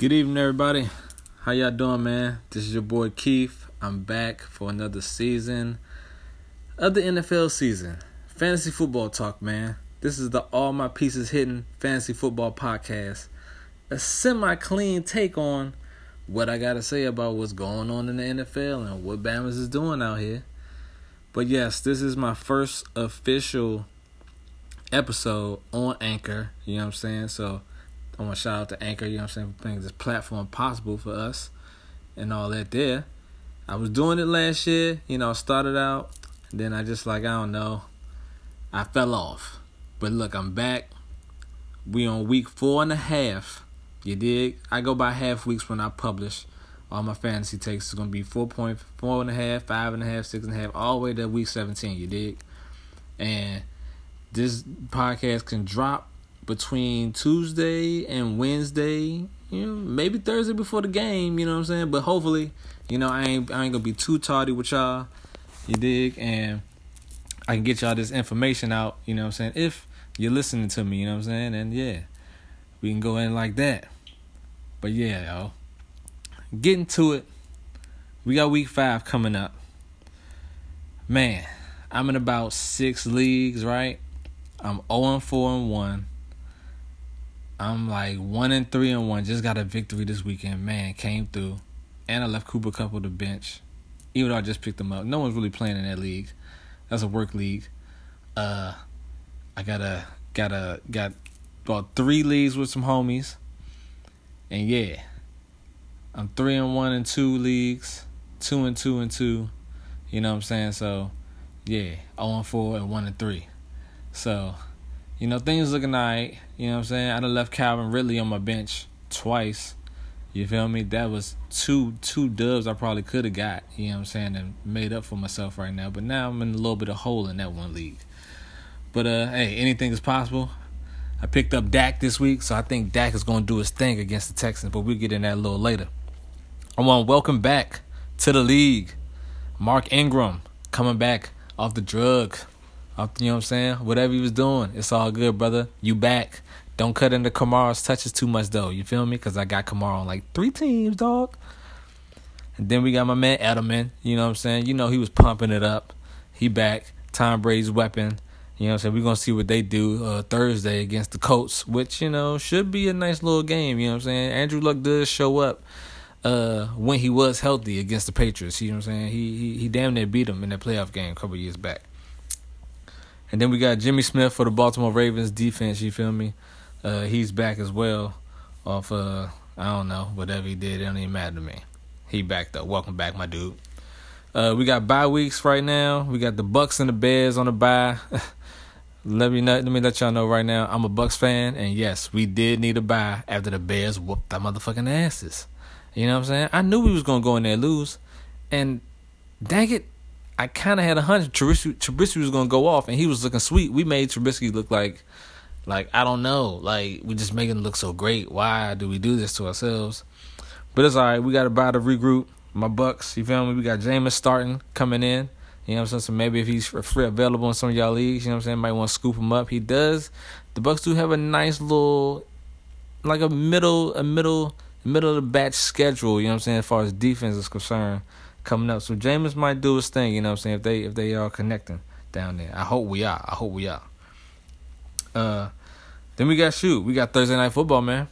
Good evening, everybody. How y'all doing, man? This is your boy Keith. I'm back for another season of the NFL season. Fantasy football talk, man. This is the All My Pieces Hitting Fantasy Football Podcast. A semi clean take on what I got to say about what's going on in the NFL and what Bama's is doing out here. But yes, this is my first official episode on Anchor. You know what I'm saying? So I want to shout out to Anchor, you know what I'm saying, for making this platform possible for us and all that there. I was doing it last year, you know, started out, then I just like, I don't know, I fell off. But look, I'm back. We on week four and a half. You dig? I go by half weeks when I publish. All my fantasy takes is gonna be four point four and a half, five and a half, six and a half, all the way to week seventeen, you dig? And this podcast can drop between Tuesday and Wednesday, you know, maybe Thursday before the game, you know what I'm saying? But hopefully, you know, I ain't I ain't gonna be too tardy with y'all. You dig? And I can get y'all this information out, you know what I'm saying? If you're listening to me, you know what I'm saying? And yeah, we can go in like that. But yeah, yo. Getting to it. We got week five coming up. Man, I'm in about six leagues, right? I'm 0 4 and 1. I'm like one and three and one. Just got a victory this weekend. Man, came through, and I left Cooper Kupp on the bench, even though I just picked him up. No one's really playing in that league. That's a work league. Uh, I got a got a got about three leagues with some homies, and yeah, I'm three and one in two leagues, two and two and two. You know what I'm saying? So, yeah, 0 and four and one and three. So you know, things looking alright. You know what I'm saying? I done left Calvin Ridley on my bench twice. You feel me? That was two two dubs I probably could have got. You know what I'm saying? And made up for myself right now. But now I'm in a little bit of hole in that one league. But uh, hey, anything is possible. I picked up Dak this week, so I think Dak is to do his thing against the Texans. But we'll get in that a little later. I want to welcome back to the league, Mark Ingram coming back off the drug you know what I'm saying? Whatever he was doing, it's all good, brother. You back. Don't cut into Kamara's touches too much, though. You feel me? Because I got Kamara on like three teams, dog. And then we got my man Edelman. You know what I'm saying? You know he was pumping it up. He back. Tom Brady's weapon. You know what I'm saying? We're going to see what they do uh, Thursday against the Colts, which, you know, should be a nice little game. You know what I'm saying? Andrew Luck does show up uh, when he was healthy against the Patriots. You know what I'm saying? He, he, he damn near beat them in that playoff game a couple years back. And then we got Jimmy Smith for the Baltimore Ravens defense. You feel me? Uh, he's back as well. Off uh, I don't know whatever he did. It don't even matter to me. He backed up. Welcome back, my dude. Uh, we got bye weeks right now. We got the Bucks and the Bears on the bye. let me let me let y'all know right now. I'm a Bucks fan, and yes, we did need a bye after the Bears whooped our motherfucking asses. You know what I'm saying? I knew we was gonna go in there lose, and dang it, I kind of had a hunch Trubisky, Trubisky was gonna go off, and he was looking sweet. We made Trubisky look like, like I don't know, like we just making him look so great. Why do we do this to ourselves? But it's all right. We got to bye the regroup. My Bucks, you feel me? We got Jameis starting coming in. You know what I'm saying? So maybe if he's free available in some of y'all leagues, you know what I'm saying? Might want to scoop him up. He does. The Bucks do have a nice little, like a middle, a middle, middle of the batch schedule. You know what I'm saying? As far as defense is concerned coming up. So Jameis might do his thing, you know what I'm saying, if they if they are connecting down there. I hope we are. I hope we are. Uh then we got shoot. We got Thursday night football, man.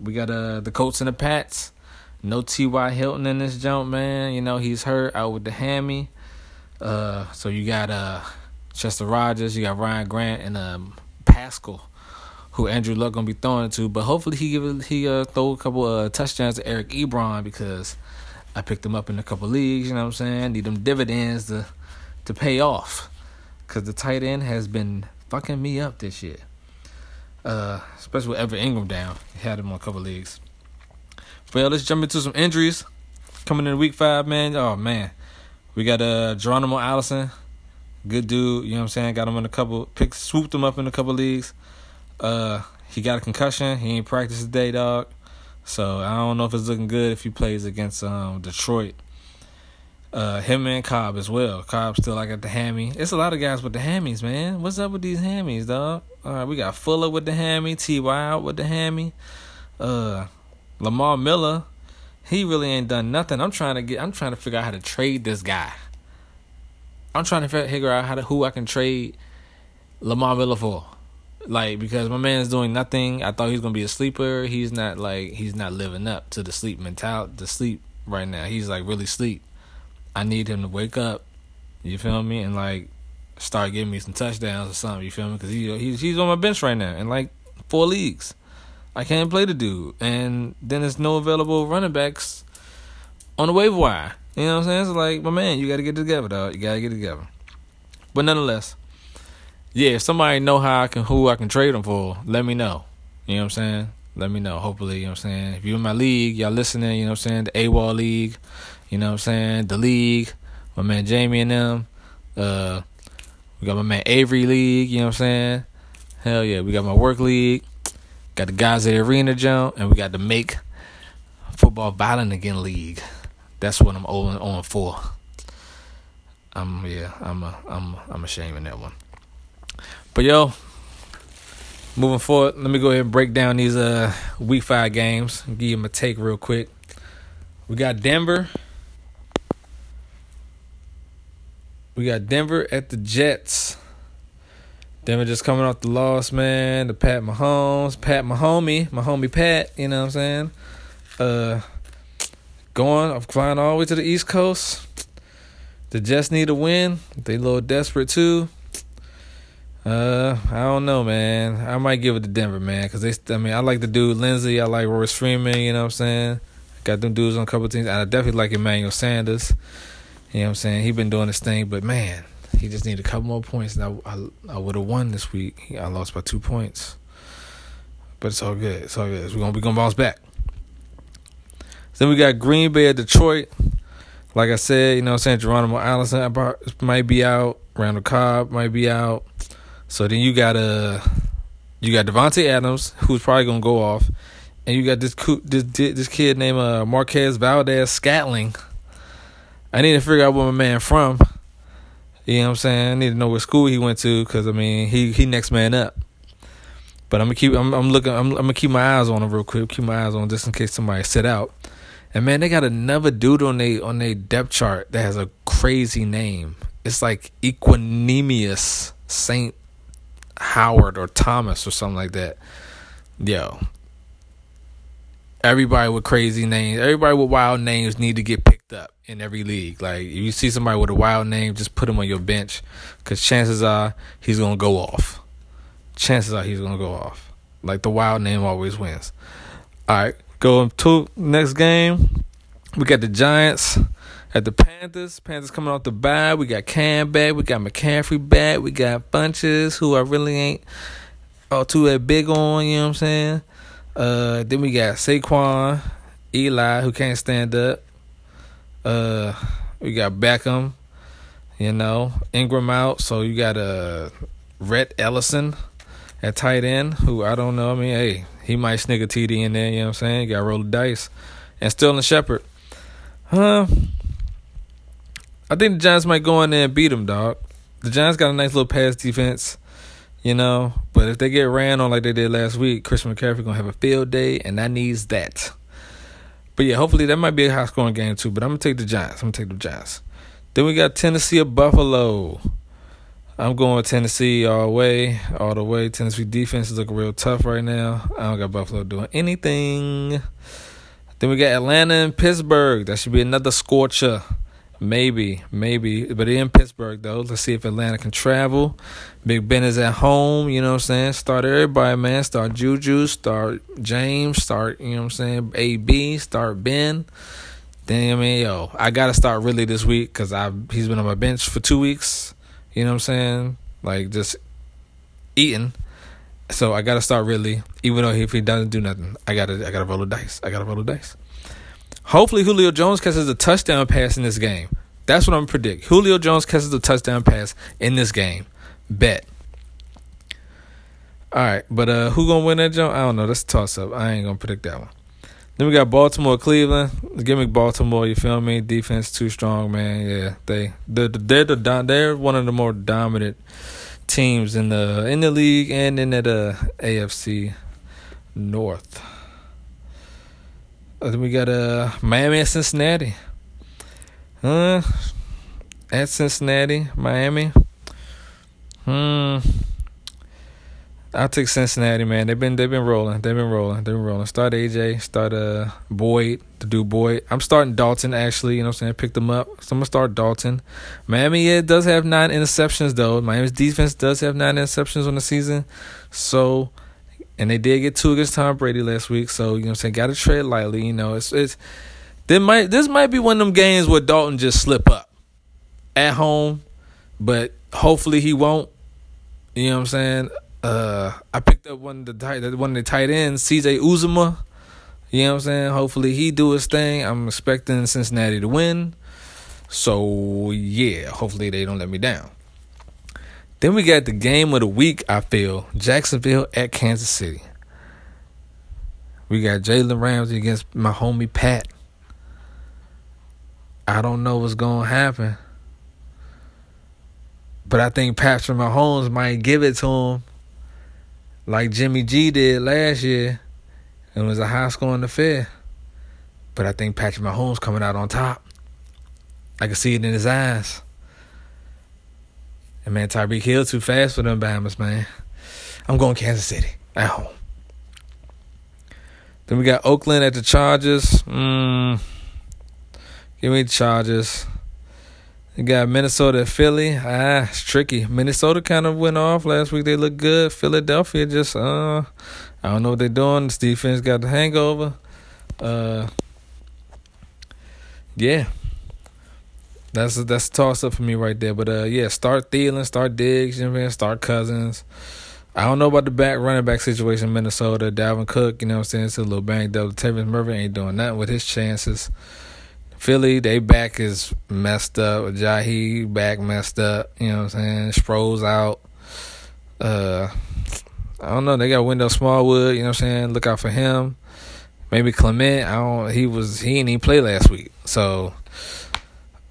We got uh the Colts and the Pats. No T Y Hilton in this jump, man. You know, he's hurt out with the hammy. Uh so you got uh Chester Rogers, you got Ryan Grant and um Pascal who Andrew Luck gonna be throwing to, but hopefully he give he uh throw a couple uh touchdowns to Eric Ebron because I picked them up in a couple leagues, you know what I'm saying? Need them dividends to to pay off. Cause the tight end has been fucking me up this year. Uh, especially with Evan Engram down. He had him on a couple leagues. Well, let's jump into some injuries. Coming in week five, man. Oh man. We got uh Geronimo Allison. Good dude, you know what I'm saying? Got him in a couple picks, swooped him up in a couple leagues. Uh he got a concussion. He ain't practiced today, dog. So I don't know if it's looking good if he plays against um, Detroit. Uh, him and Cobb as well. Cobb still like at the hammy. It's a lot of guys with the hammies, man. What's up with these hammies, dog? All right, we got Fuller with the hammy, Ty with the hammy. Uh, Lamar Miller, he really ain't done nothing. I'm trying to get. I'm trying to figure out how to trade this guy. I'm trying to figure out how to who I can trade Lamar Miller for. Like because my man's doing nothing. I thought he was gonna be a sleeper. He's not like he's not living up to the sleep mentality. The sleep right now. He's like really sleep. I need him to wake up. You feel me? And like start giving me some touchdowns or something. You feel me? Because he he's he's on my bench right now in like four leagues. I can't play the dude, and then there's no available running backs on the waiver wire. You know what I'm saying? It's like, my man, you got to get together, dog. You got to get together. But nonetheless, yeah, if somebody know how I can who I can trade them for, let me know. You know what I'm saying? Let me know. Hopefully, you know what I'm saying. If you're in my league, y'all listening, you know what I'm saying. The AWOL league, you know what I'm saying. The league, my man Jamie and them. Uh, we got my man Avery league. You know what I'm saying. Hell yeah, we got my work league. Got the guys at arena jump, and we got the make football violent again league. That's what I'm on on for. I'm yeah, I'm a, I'm I'm ashamed in that one. But yo, moving forward, let me go ahead and break down these uh week five games give you my take real quick. We got Denver. We got Denver at the Jets. Denver just coming off the loss, man. The Pat Mahomes, Pat Mahomie, my homie Pat. You know what I'm saying? Uh, going, I'm flying all the way to the East Coast. The Jets need a win. They a little desperate too. Uh, I don't know, man. I might give it to Denver, man, because they. I mean, I like the dude Lindsay. I like Royce Freeman. You know what I'm saying? Got them dudes on a couple teams. I definitely like Emmanuel Sanders. You know what I'm saying? He been doing his thing, but man, he just need a couple more points, and I I, I would have won this week. I lost by two points, but it's all good. It's all good. We're gonna be gonna bounce back. Then we got Green Bay at Detroit. Like I said, you know, what I'm saying Geronimo Allison might be out. Randall Cobb might be out. So then you got uh, you got Davante Adams, who's probably gonna go off, and you got this this this kid named uh, Marquez Valdes-Scantling. I need to figure out where my man from. You know what I'm saying? I need to know what school he went to because I mean he he next man up. But I'm gonna keep I'm, I'm looking I'm, I'm, gonna keep my eyes on him real quick. Keep my eyes on him just in case somebody sit out. And man, they got another dude on they on their depth chart that has a crazy name. It's like Equanimeous Saint Howard or Thomas or something like that. Yo. Everybody with crazy names, everybody with wild names need to get picked up in every league. Like if you see somebody with a wild name, just put him on your bench cuz chances are he's going to go off. Chances are he's going to go off. Like the wild name always wins. All right, going to next game. We got the Giants at the Panthers. Panthers coming off the bye. We got Cam back. We got McCaffrey back. We got Funchess, who I really ain't all too that big on. You know what I'm saying? Uh, then we got Saquon, Eli, who can't stand up. Uh, we got Beckham. You know, Ingram out. So you got uh, Rhett Ellison at tight end, who I don't know. I mean, hey, he might sneak a TD in there. You know what I'm saying? You got roll the dice. And Sterling Shepard. Huh? I think the Giants might go in there and beat them, dog. The Giants got a nice little pass defense, you know. But if they get ran on like they did last week, Chris McCaffrey gonna have a field day, and that needs that. But yeah, hopefully that might be a high scoring game too. But I'm gonna take the Giants. I'm gonna take the Giants. Then we got Tennessee at Buffalo. I'm going Tennessee all the way, all the way. Tennessee defense is looking real tough right now. I don't got Buffalo doing anything. Then we got Atlanta and Pittsburgh. That should be another scorcher. Maybe, maybe, but in Pittsburgh though. Let's see if Atlanta can travel. Big Ben is at home. You know what I'm saying? Start everybody, man. Start Juju. Start James. Start you know what I'm saying? AB. Start Ben. Then I mean, yo, I gotta start Ridley this week because I he's been on my bench for two weeks. You know what I'm saying? Like just eating. So I gotta start Ridley, even though if he doesn't do nothing, I gotta I gotta roll the dice. I gotta roll the dice. Hopefully, Julio Jones catches a touchdown pass in this game. That's what I'm predict. Julio Jones catches a touchdown pass in this game. Bet. All right, but uh, who gonna win that jump? I don't know. That's a toss up. I ain't gonna predict that one. Then we got Baltimore, Cleveland. Give me Baltimore. You feel me? Defense too strong, man. Yeah, they they're they're, the, they're one of the more dominant teams in the in the league and in the uh, AFC North. Then we got uh Miami at Cincinnati. Uh, at Cincinnati, Miami. Hmm. I'll take Cincinnati, man. They've been they've been rolling. They've been rolling. They've been rolling. Start AJ, start uh Boyd, to do Boyd. I'm starting Dalton actually, you know what I'm saying? Pick them up. So I'm gonna start Dalton. Miami yeah, does have nine interceptions though. Miami's defense does have nine interceptions on the season. So and they did get two against Tom Brady last week. So, you know what I'm saying? Gotta tread lightly, you know. It's it's there might this might be one of them games where Dalton just slip up at home, but hopefully he won't. You know what I'm saying? Uh, I picked up one of the tight one of the tight ends, CJ Uzomah. You know what I'm saying? Hopefully he do his thing. I'm expecting Cincinnati to win. So yeah, hopefully they don't let me down. Then we got the game of the week, I feel. Jacksonville at Kansas City. We got Jalen Ramsey against my homie Pat. I don't know what's going to happen. But I think Patrick Mahomes might give it to him like Jimmy G did last year. It was a high scoring affair. But I think Patrick Mahomes coming out on top. I can see it in his eyes. And man, Tyreek Hill too fast for them Bahamas, man. I'm going Kansas City at home. Then we got Oakland at the Chargers. Mm, give me the Chargers. You got Minnesota at Philly. Ah, it's tricky. Minnesota kind of went off last week. They looked good. Philadelphia just uh I don't know what they're doing. This defense got the hangover. Uh yeah. That's a, that's a toss up for me right there. But uh, yeah, start Thielen, start Diggs, you know what I mean? Start Cousins. I don't know about the back running back situation in Minnesota. Dalvin Cook, you know what I'm saying? It's a little banged up. Tavis Murphy ain't doing nothing with his chances. Philly, they back is messed up. Jahi back messed up. You know what I'm saying? Sproles out. Uh, I don't know. They got Wendell Smallwood. You know what I'm saying? Look out for him. Maybe Clement. I don't. He was. He didn't even play last week. So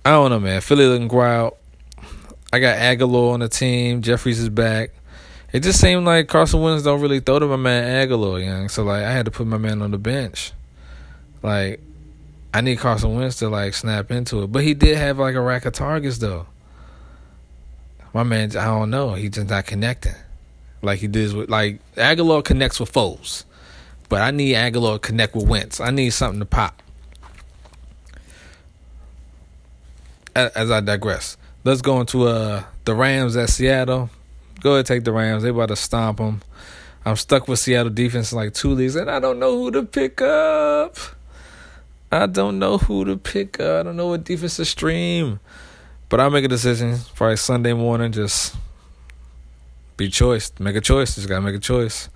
I don't know, man. Philly looking wild. I got Agholor on the team. Jeffery is back. It just seemed like Carson Wentz don't really throw to my man Agholor, young. So like I had to put my man on the bench. Like I need Carson Wentz to like snap into it, but he did have like a rack of targets though. My man, I don't know. He just not connecting like he did with like Agholor connects with Foles, but I need Agholor to connect with Wentz. I need something to pop. As I digress, let's go into uh the Rams at Seattle. Go ahead, take the Rams. They about to stomp them. I'm stuck with Seattle defense like two leagues, and I don't know who to pick up. I don't know who to pick up. I don't know what defense to stream. But I'll make a decision probably Sunday morning. Just be choice. Make a choice. Just gotta make a choice.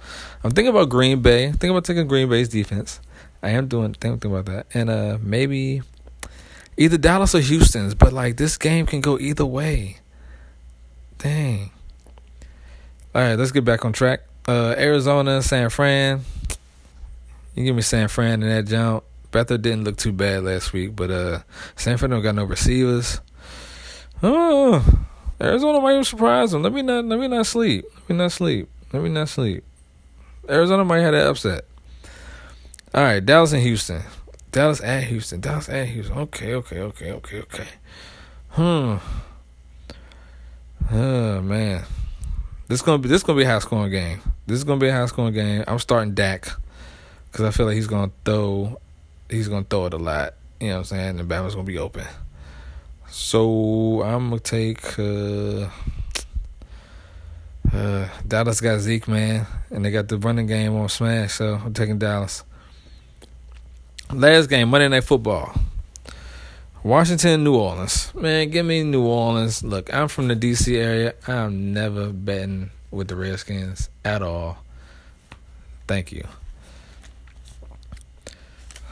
I'm thinking about Green Bay. Thinking about taking Green Bay's defense. I am doing thinking about that. And uh maybe either Dallas or Houston's, but like this game can go either way. Dang. All right, let's get back on track. Uh, Arizona, San Fran. You give me San Fran in that jump. Beathard didn't look too bad last week, but uh, San Fran don't got no receivers. Oh, Arizona might surprise them. Let me not. Let me not sleep. Let me not sleep. Let me not sleep. Arizona might have that upset. All right, Dallas and Houston. Dallas at Houston. Dallas at Houston. Okay, okay, okay, okay, okay. Hmm. Oh man. This is gonna be this gonna be a high scoring game. This is gonna be a high scoring game. I'm starting Dak because I feel like he's gonna throw. He's gonna throw it a lot. You know what I'm saying? And Bama's gonna be open. So I'm gonna take. Uh, uh, Dallas got Zeke, man, and they got the running game on smash. So I'm taking Dallas. Last game, Monday Night Football. Washington, New Orleans. Man, give me New Orleans. Look, I'm from the DC area. I'm never betting with the Redskins at all. Thank you.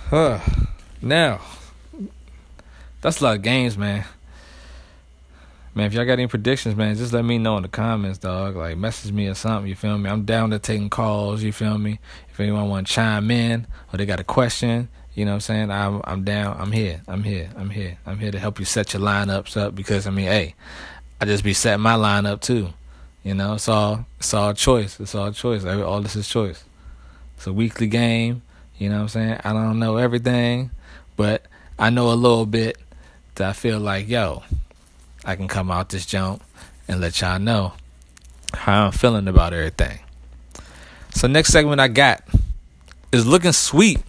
Huh. Now, that's a lot of games, man. Man, if y'all got any predictions, man, just let me know in the comments, dog. Like, message me or something, you feel me? I'm down to taking calls, you feel me? If anyone want to chime in or they got a question, you know what I'm saying? I'm I'm down. I'm here. I'm here. I'm here. I'm here to help you set your lineups up because I mean, hey, I just be setting my lineup too. You know, it's all it's all choice. It's all choice. All this is choice. It's a weekly game. You know what I'm saying? I don't know everything, but I know a little bit that I feel like, yo, I can come out this jump and let y'all know how I'm feeling about everything. So next segment I got is looking sweet.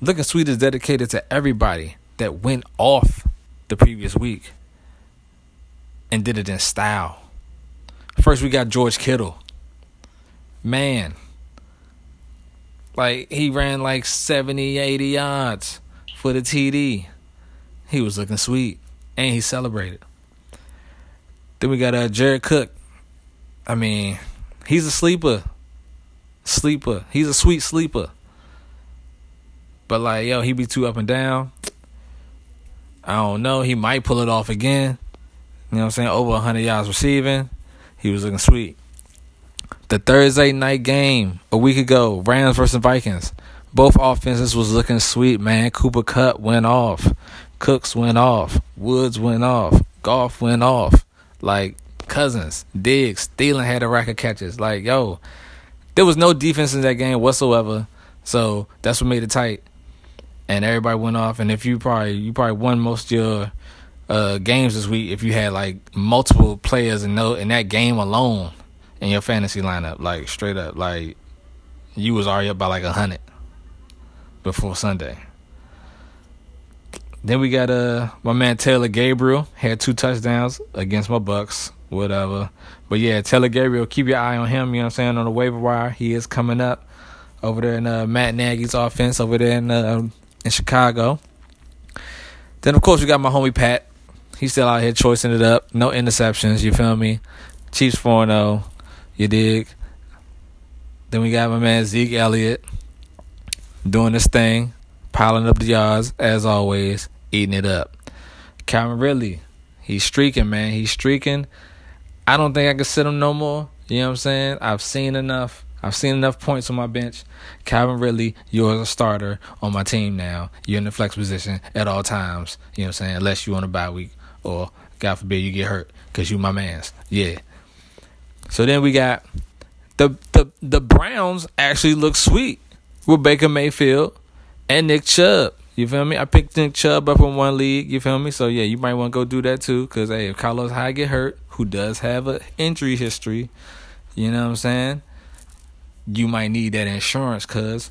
Looking sweet is dedicated to everybody that went off the previous week and did it in style. First we got George Kittle. Man, like he ran like 70, 80 yards for the TD. He was looking sweet and he celebrated. Then we got uh, Jared Cook. I mean, he's a sleeper. Sleeper. He's a sweet sleeper. But like, yo, he be too up and down. I don't know. He might pull it off again. You know what I'm saying? Over 100 yards receiving. He was looking sweet. The Thursday night game a week ago, Rams versus Vikings. Both offenses was looking sweet, man. Cooper Kupp went off. Cooks went off. Woods went off. Goff went off. Like Cousins, Diggs, Thielen had a rack of catches. Like, yo, there was no defense in that game whatsoever. So that's what made it tight. And everybody went off. And if you probably you probably won most your uh, games this week if you had like multiple players in no in that game alone in your fantasy lineup, like straight up, like you was already up by like a hundred before Sunday. Then we got uh my man Taylor Gabriel had two touchdowns against my Bucks, whatever. But yeah, Taylor Gabriel, keep your eye on him. You know what I'm saying on the waiver wire. He is coming up over there in uh, Matt Nagy's offense over there in uh, in Chicago. Then of course we got my homie Pat. He's still out here choicing it up. No interceptions. You feel me? Chiefs four zero. Oh, you dig? Then we got my man Zeke Elliott doing this thing, piling up the yards as always, eating it up. Calvin Ridley, he's streaking, man. He's streaking. I don't think I can sit him no more. You know what I'm saying? I've seen enough. I've seen enough points on my bench. Calvin Ridley, you're a starter on my team now. You're in the flex position at all times. You know what I'm saying? Unless you on a bye week or God forbid you get hurt because you my man's. Yeah. So then we got the the the Browns actually look sweet with Baker Mayfield and Nick Chubb. You feel me? I picked Nick Chubb up in one league. You feel me? So yeah, you might want to go do that too. Cause hey, if Carlos Hyde get hurt, who does have an injury history, you know what I'm saying? You might need that insurance. Cause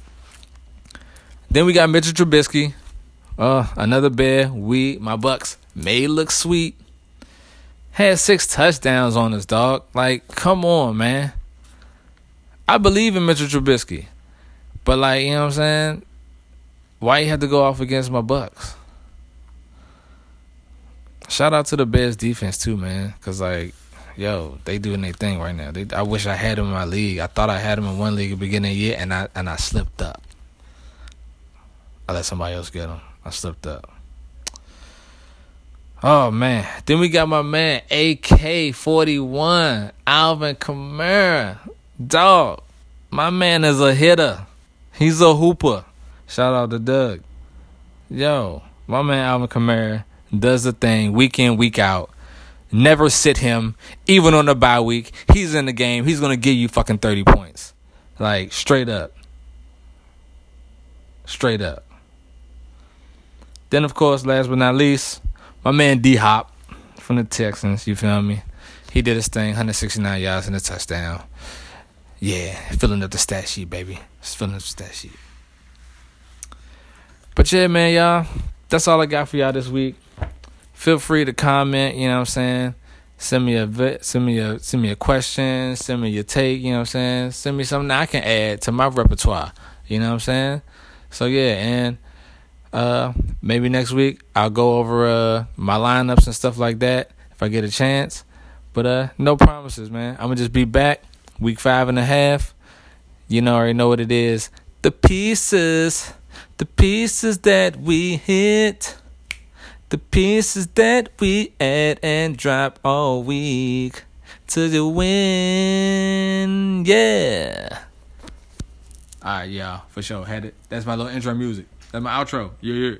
then we got Mitchell Trubisky. Uh, another bear. We my Bucks may look sweet. Had six touchdowns on us, dog. Like, come on, man. I believe in Mitchell Trubisky. But like, you know what I'm saying? Why you have to go off against my Bucks? Shout out to the Bears defense too, man. Cause like, yo, they doing their thing right now. They, I wish I had them in my league. I thought I had them in one league at the beginning of the year, and I and I slipped up. I let somebody else get them. I slipped up. Oh man. Then we got my man AK forty one, Alvin Kamara. Dog. My man is a hitter. He's a hooper. Shout out to Doug. Yo, my man Alvin Kamara does the thing week in, week out. Never sit him, even on the bye week. He's in the game. He's gonna give you fucking thirty points. Like straight up. Straight up. Then of course, last but not least, my man D Hop from the Texans, you feel me? He did his thing, 169 yards and a touchdown. Yeah, filling up the stat sheet, baby. Just filling up the stat sheet. But yeah, man, y'all, that's all I got for y'all this week. Feel free to comment, you know what I'm saying? Send me a send me a send me a question, send me your take, you know what I'm saying? Send me something I can add to my repertoire. You know what I'm saying? So yeah, and uh, maybe next week I'll go over uh my lineups and stuff like that if I get a chance. But uh, no promises, man. I'm gonna just be back week five and a half. You know, already know what it is. The pieces, the pieces that we hit, the pieces that we add and drop all week to the win. Yeah. All right, y'all, for sure. Had it. That's my little intro music. That's my outro. Yeah.